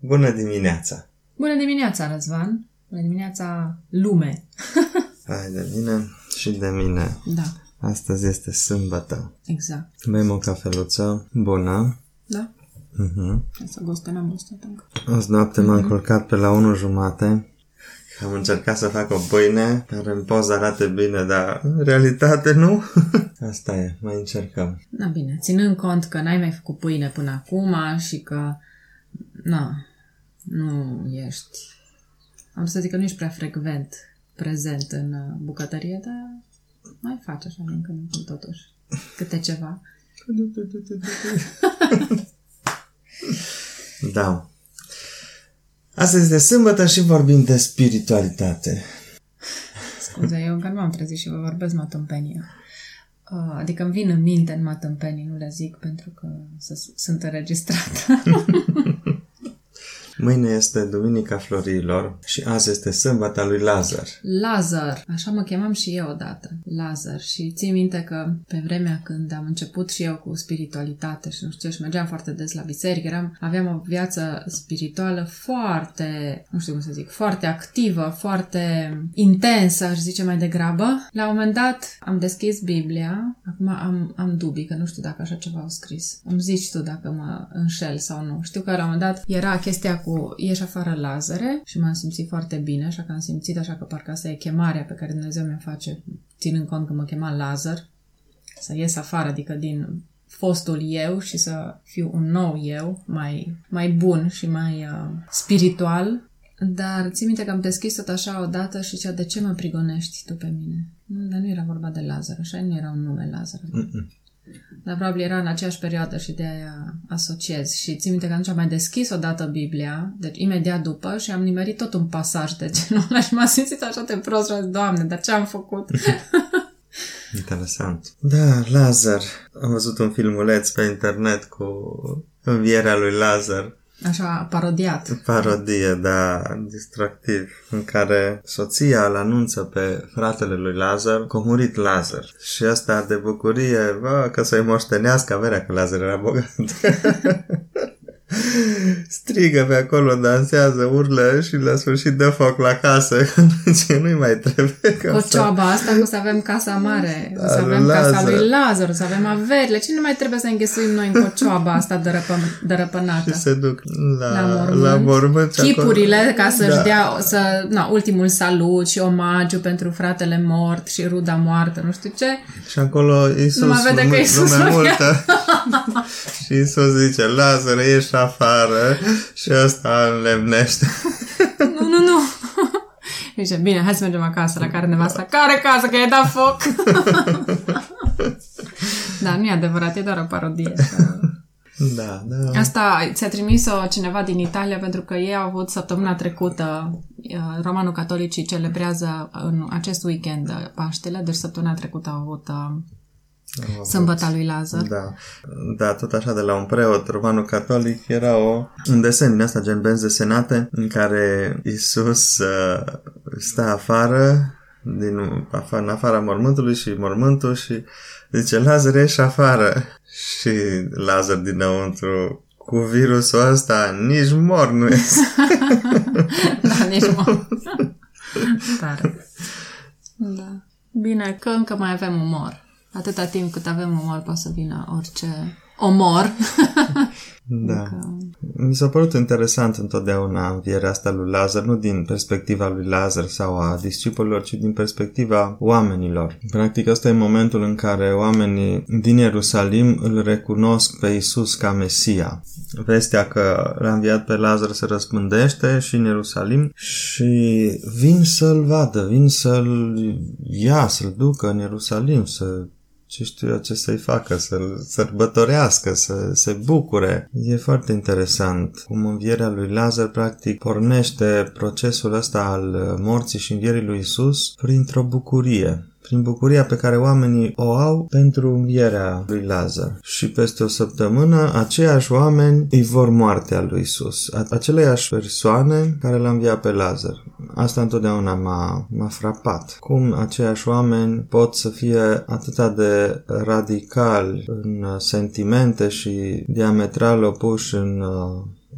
Bună dimineața! Bună dimineața, Răzvan! Bună dimineața, lume! Hai de mine și de mine. Da, Astăzi este sâmbătă. exact. Bem o cafeluță bună. Da? Uh-huh. Să gostă n-am gustat încă. Azi noapte m-am culcat pe la 1 jumate. Am încercat să fac o pâine care în poză arată bine, dar în realitate nu. Asta e, mai încercăm. Na bine, ținând cont că n-ai mai făcut pâine până acum și că, na, nu ești, am să zic că nu ești prea frecvent prezent în uh, bucătărie, dar mai faci așa din când în când totuși câte ceva. Da. Astăzi este sâmbătă și vorbim de spiritualitate. Scuze, eu încă nu am trezit și vă vorbesc matâmpenie. Uh, Adică îmi vin în minte în matâmpenii, nu le zic pentru că s- sunt înregistrată. Mâine este Duminica Florilor și azi este sâmbăta lui Lazar. Lazar, așa mă chemam și eu odată, Lazar. Și țin minte că pe vremea când am început și eu cu spiritualitate și nu știu ce, și mergeam foarte des la biserică, eram, aveam o viață spirituală foarte, nu știu cum să zic, foarte activă, foarte intensă, aș zice mai degrabă. La un moment dat am deschis Biblia, acum am, am dubii, că nu știu dacă așa ceva au scris. Îmi zici tu dacă mă înșel sau nu. Știu că la un moment dat era chestia cu ieși afară Lazare și m-am simțit foarte bine, așa că am simțit așa că parcă asta e chemarea pe care Dumnezeu mi-o face, ținând cont că mă chema Lazar, să ies afară, adică din fostul eu și să fiu un nou eu, mai, mai bun și mai uh, spiritual. Dar țin minte că am deschis tot așa odată și zicea, de ce mă prigonești tu pe mine? Nu, dar nu era vorba de Lazar, așa nu era un nume Lazar. Mm-mm. Dar probabil era în aceeași perioadă și de aia asociez. Și țin minte că atunci am mai deschis odată Biblia, deci imediat după, și am nimerit tot un pasaj de genul ăla și m-am simțit așa de prost și am zis, Doamne, dar ce am făcut? Interesant. Da, Lazar. Am văzut un filmuleț pe internet cu învierea lui Lazar. Așa, parodiat. Parodie, da, distractiv, în care soția îl anunță pe fratele lui Lazar că a murit Lazar. Și asta de bucurie, bă, că să-i moștenească averea, că Lazar era bogat. Strigă pe acolo, dansează, urlă și la sfârșit dă foc la casă. Ce nu-i mai trebuie. Că Cocioaba asta, că o să avem casa mare, o să Da, lui avem casa Lazar. lui Lazar, o să avem averile. Ce nu mai trebuie să înghesuim noi în cocioaba asta dărăpă- dărăpânată? Și se duc la, la mormânt, la mormânt și acolo- chipurile ca să-și Da. dea să, na, ultimul salut și omagiu pentru fratele mort și ruda moartă, nu știu ce. Și acolo Iisus, Nu mai vede că lume- Iisus lume nu multă. și Iisus zice, Lazar, ieși afară și ăsta înlemnește. Nu, nu, nu. Zice, bine, hai să mergem acasă, la care nevasta. Care casă, că ai dat foc? da, nu e adevărat, e doar o parodie. da, da. Asta ți-a trimis-o cineva din Italia pentru că ei au avut săptămâna trecută, uh, romanul catolicii celebrează în acest weekend uh, Paștele, deci săptămâna trecută au avut uh, sâmbăta lui Lazar. Da, da, tot așa de la un preot romanul catolic era o, un desen din asta, gen benzi desenate, în care Isus uh, stă afară, din, afară, în afara mormântului și mormântul și zice, Lazar, ieși afară. Și Lazar dinăuntru, cu virusul ăsta, nici mor nu este. da, nici mă. Tare. Da. Bine, că încă mai avem umor. Atâta timp cât avem umor, poate să vină orice omor. Da. Mi s-a părut interesant întotdeauna învierea asta lui Lazar, nu din perspectiva lui Lazar sau a discipolilor, ci din perspectiva oamenilor. Practic, ăsta e momentul în care oamenii din Ierusalim îl recunosc pe Isus ca Mesia. Vestea că l-a înviat pe Lazar se răspândește și în Ierusalim și vin să-l vadă, vin să-l ia, să-l ducă în Ierusalim, să ce știu eu ce să-i facă, să-l sărbătorească, să se bucure. E foarte interesant cum învierea lui Lazar practic pornește procesul ăsta al morții și învierii lui Isus printr-o bucurie prin bucuria pe care oamenii o au pentru învierea lui Lazar. Și peste o săptămână, aceiași oameni îi vor moartea lui Isus. Aceleași persoane care l-a înviat pe Lazar. Asta întotdeauna m-a, m-a frapat. Cum aceiași oameni pot să fie atât de radicali în sentimente și diametral opuși în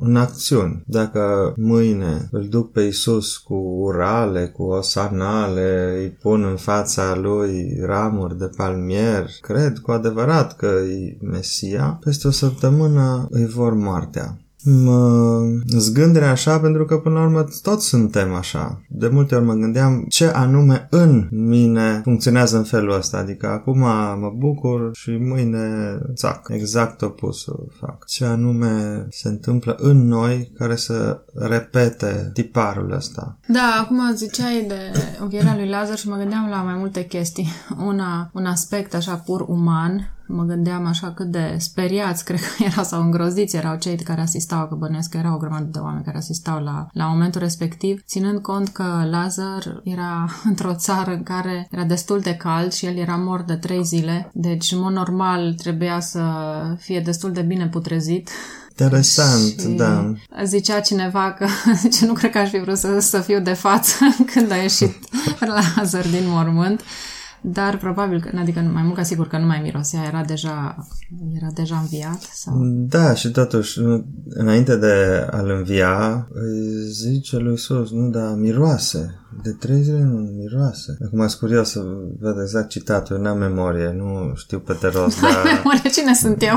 în acțiuni. Dacă mâine îl duc pe Isus cu urale, cu osanale, îi pun în fața lui ramuri de palmier, cred cu adevărat că e Mesia, peste o săptămână îi vor moartea mă zgândere așa pentru că până la urmă toți suntem așa. De multe ori mă gândeam ce anume în mine funcționează în felul ăsta. Adică acum mă bucur și mâine țac. Exact opusul fac. Ce anume se întâmplă în noi care să repete tiparul ăsta. Da, acum ziceai de învierea lui Lazar și mă gândeam la mai multe chestii. Una, un aspect așa pur uman mă gândeam așa cât de speriați, cred că erau sau îngroziți erau cei care asistau, că bănesc că erau o grămadă de oameni care asistau la, la momentul respectiv, ținând cont că Lazar era într-o țară în care era destul de cald și el era mort de trei zile, deci în mod normal trebuia să fie destul de bine putrezit Interesant, și da. Zicea cineva că ce nu cred că aș fi vrut să, să fiu de față când a ieșit Lazar din mormânt dar probabil, că, adică mai mult ca sigur că nu mai mirosea, era deja, era deja înviat? Sau? Da, și totuși, înainte de a-l învia, zice lui Iisus, nu, dar miroase. De trei zile nu miroase. Acum sunt curios să văd exact citatul, n-am memorie, nu știu pe te rost, dar... memorie, cine sunt eu?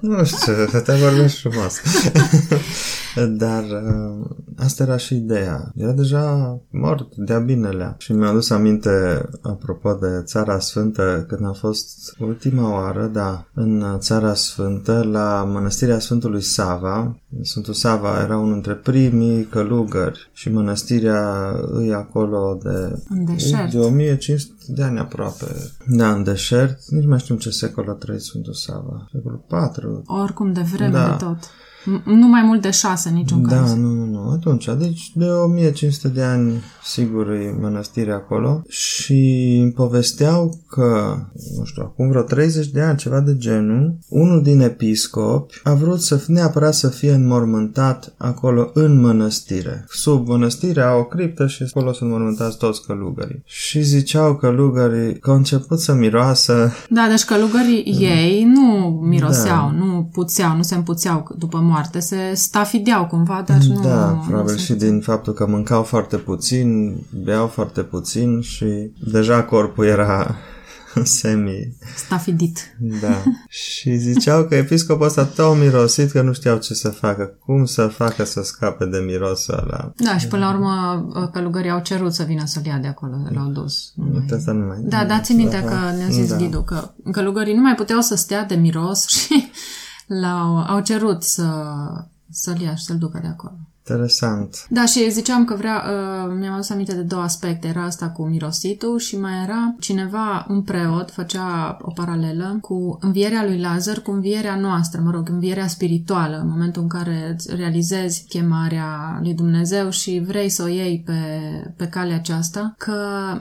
nu știu, te vorbești frumos. dar uh, asta era și ideea. Era deja mort, de-a binelea. Și mi-a adus aminte, apropo de Țara Sfântă, când a fost ultima oară, da, în Țara Sfântă, la Mănăstirea Sfântului Sava. Sfântul Sava era unul dintre primii călugări și mănăstirea îi acolo de, în deșert. de 1500 de ani aproape. Da, în deșert. Nici mai știu ce secol a trăit Sfântul Sava. Secolul 4. Oricum de vreme da. de tot. Nu mai mult de șase, niciun da, caz. Da, nu, nu, nu. Atunci, deci de 1500 de ani, sigur, e mănăstire acolo și îmi povesteau că, nu știu, acum vreo 30 de ani, ceva de genul, unul din episcopi a vrut să neapărat să fie înmormântat acolo în mănăstire. Sub mănăstire au o criptă și acolo sunt mormântați toți călugării. Și ziceau călugării că au început să miroasă... Da, deci călugării da. ei nu miroseau, da. nu puțeau, nu se împuțeau după moarte moarte. Se stafideau cumva, dar nu... Da, probabil nu și din faptul că mâncau foarte puțin, beau foarte puțin și deja corpul era semi... Stafidit. Da. și ziceau că episcopul ăsta tot mirosit că nu știau ce să facă, cum să facă să scape de mirosul ăla. Da, și până la urmă călugării au cerut să vină să-l ia de acolo, l-au dus. Nu mai... Asta nu mai... Da, dați minte că ne-a zis da. Ghidu că călugării nu mai puteau să stea de miros și l-au, au cerut să, să-l ia și să-l ducă de acolo. Interesant. Da, și ziceam că vrea, uh, mi-am adus aminte de două aspecte. Era asta cu mirositul și mai era cineva, un preot, făcea o paralelă cu învierea lui Lazar, cu învierea noastră, mă rog, învierea spirituală, în momentul în care realizezi chemarea lui Dumnezeu și vrei să o iei pe, pe calea aceasta, că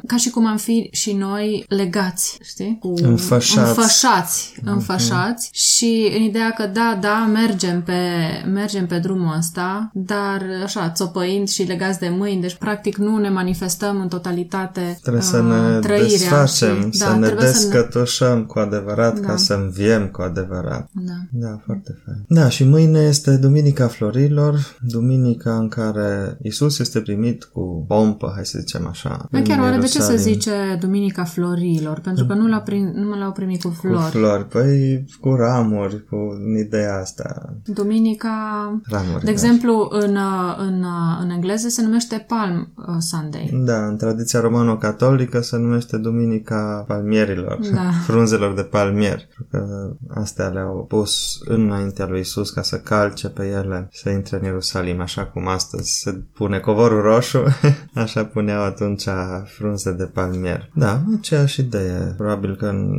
ca și cum am fi și noi legați, știi? Cu, înfășați. Înfășați, mhm. înfășați uh-huh. și în ideea că da, da, mergem pe, mergem pe drumul ăsta, dar dar așa, țopăind și legați de mâini, deci practic nu ne manifestăm în totalitate Trebuie să ne trăirea desfacem, și, da, să ne descătușăm să ne... cu adevărat da. ca să înviem cu adevărat. Da. Da, foarte fain. Da, și mâine este Duminica Florilor, duminica în care Isus este primit cu pompă, hai să zicem așa. Mai chiar oare de ce se zice Duminica Florilor? Pentru că nu, l-au prim, nu l-au primit cu flori. Cu flori, păi cu ramuri, cu ideea asta. Duminica... Ramuri. De da. exemplu, în în, în engleză se numește Palm uh, Sunday. Da, în tradiția romano-catolică se numește Duminica Palmierilor, da. frunzelor de palmier. Că astea le-au pus înaintea lui Isus ca să calce pe ele, să intre în Ierusalim, așa cum astăzi se pune covorul roșu, așa puneau atunci frunze de palmier. Da, aceeași idee. Probabil că în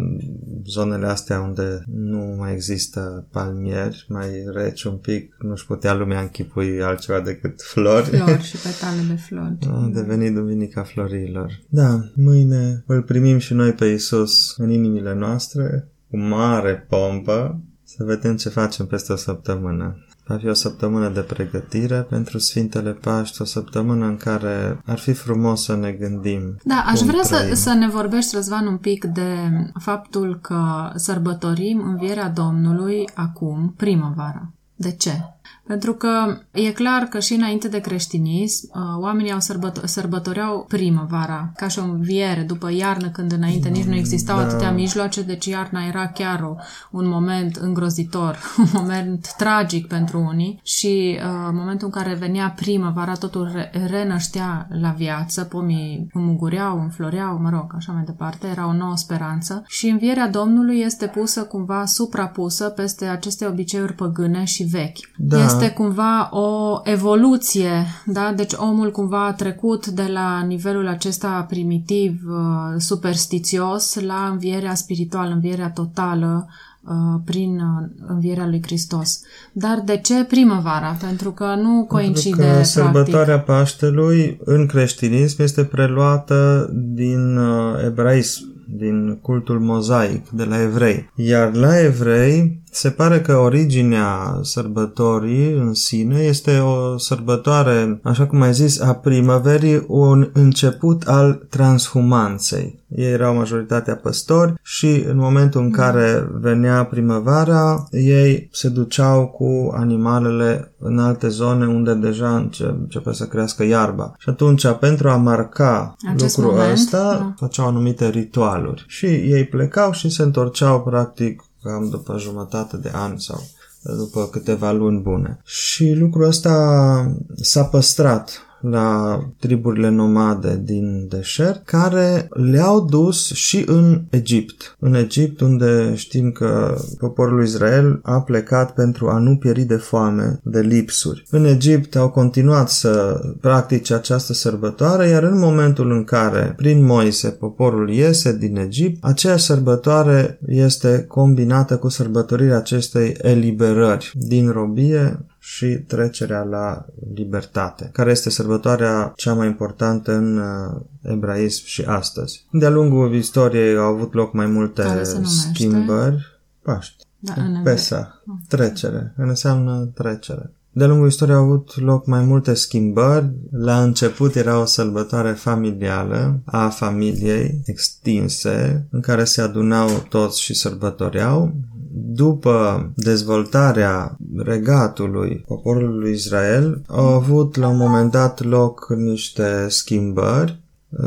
zonele astea unde nu mai există palmieri, mai reci un pic, nu-și putea lumea închipui altceva altceva decât flori. Flori și petale de flori. A devenit Duminica Florilor. Da, mâine îl primim și noi pe Isus în inimile noastre, cu mare pompă, să vedem ce facem peste o săptămână. Va fi o săptămână de pregătire pentru Sfintele Paști, o săptămână în care ar fi frumos să ne gândim. Da, aș vrea să, să ne vorbești, Răzvan, un pic de faptul că sărbătorim învierea Domnului acum, primăvara. De ce? Pentru că e clar că și înainte de creștinism, uh, oamenii au sărbăto- sărbătoreau primăvara, ca și o înviere, după iarnă, când înainte nici nu existau da. atâtea mijloace, deci iarna era chiar o, un moment îngrozitor, un moment tragic pentru unii și uh, în momentul în care venea primăvara, totul re- renăștea la viață, pomii înmugureau, înfloreau, mă rog, așa mai departe, era o nouă speranță și învierea Domnului este pusă cumva suprapusă peste aceste obiceiuri păgâne și vechi. Da. Este cumva o evoluție, da? Deci omul cumva a trecut de la nivelul acesta primitiv, uh, superstițios, la învierea spirituală, învierea totală, uh, prin uh, învierea lui Hristos. Dar de ce primăvara? Pentru că nu coincide Pentru că sărbătoarea Paștelui în creștinism este preluată din ebraism din cultul mozaic de la evrei. Iar la evrei se pare că originea sărbătorii în sine este o sărbătoare, așa cum ai zis, a primăverii, un început al transhumanței. Ei erau majoritatea păstori și în momentul în care venea primăvara, ei se duceau cu animalele în alte zone unde deja înce- începe să crească iarba. Și atunci, pentru a marca Acest lucrul moment, ăsta, da. făceau anumite ritualuri. Și ei plecau și se întorceau practic cam după jumătate de an sau după câteva luni bune. Și lucrul ăsta s-a păstrat la triburile nomade din deșert, care le-au dus și în Egipt. În Egipt, unde știm că poporul Israel a plecat pentru a nu pieri de foame, de lipsuri. În Egipt au continuat să practice această sărbătoare, iar în momentul în care, prin Moise, poporul iese din Egipt, aceeași sărbătoare este combinată cu sărbătorirea acestei eliberări din robie și trecerea la libertate, care este sărbătoarea cea mai importantă în uh, ebraism și astăzi. De-a lungul istoriei au avut loc mai multe schimbări. Paști. Da, Pesa. Trecere. Înseamnă trecere. De-a lungul istoriei au avut loc mai multe schimbări. La început era o sărbătoare familială a familiei extinse, în care se adunau toți și sărbătoreau după dezvoltarea regatului poporului Israel, au avut la un moment dat loc niște schimbări.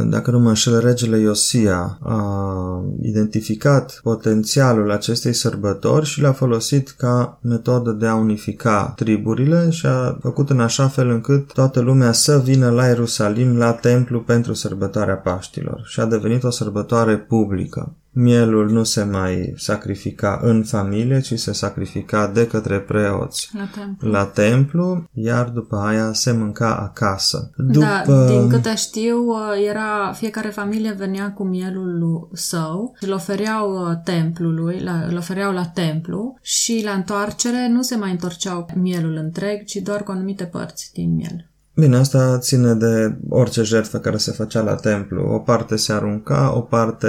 Dacă nu mă înșel, regele Iosia a identificat potențialul acestei sărbători și l-a folosit ca metodă de a unifica triburile și a făcut în așa fel încât toată lumea să vină la Ierusalim, la templu pentru sărbătoarea Paștilor. Și a devenit o sărbătoare publică mielul nu se mai sacrifica în familie, ci se sacrifica de către preoți la templu, la templu iar după aia se mânca acasă. Da, după... Da, din câte știu, era fiecare familie venea cu mielul său, îl ofereau uh, templului, la, îl ofereau la templu și la întoarcere nu se mai întorceau mielul întreg, ci doar cu anumite părți din miel. Bine, asta ține de orice jertfă care se făcea la templu. O parte se arunca, o parte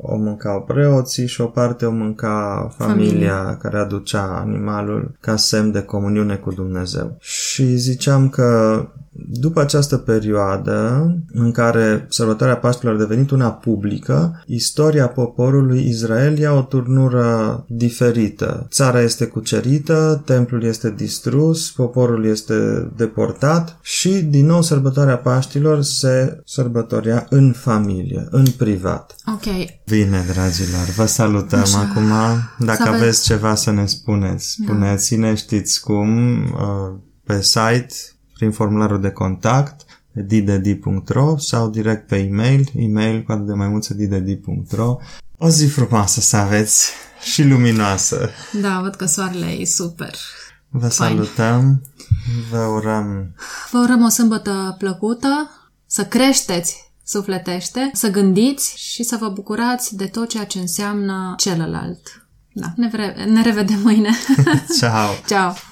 o mâncau preoții și o parte o mânca familia Familie. care aducea animalul ca semn de comuniune cu Dumnezeu. Și ziceam că după această perioadă în care sărbătoarea Paștilor a devenit una publică, istoria poporului Israel ia o turnură diferită. Țara este cucerită, templul este distrus, poporul este deportat și din nou sărbătoarea Paștilor se sărbătorea în familie, în privat. Ok. Bine, dragilor, vă salutăm Așa. acum. Dacă aveți... aveți ceva să ne spuneți, da. spuneți-ne, da. știți cum, uh, pe site prin formularul de contact ddd.ro sau direct pe e-mail, e-mail cu de mai mulță ddd.ro. O zi frumoasă să aveți și luminoasă. Da, văd că soarele e super. Vă Fain. salutăm, vă urăm... Vă urăm o sâmbătă plăcută, să creșteți sufletește, să gândiți și să vă bucurați de tot ceea ce înseamnă celălalt. Da, ne, vre- ne revedem mâine. Ciao! Ciao!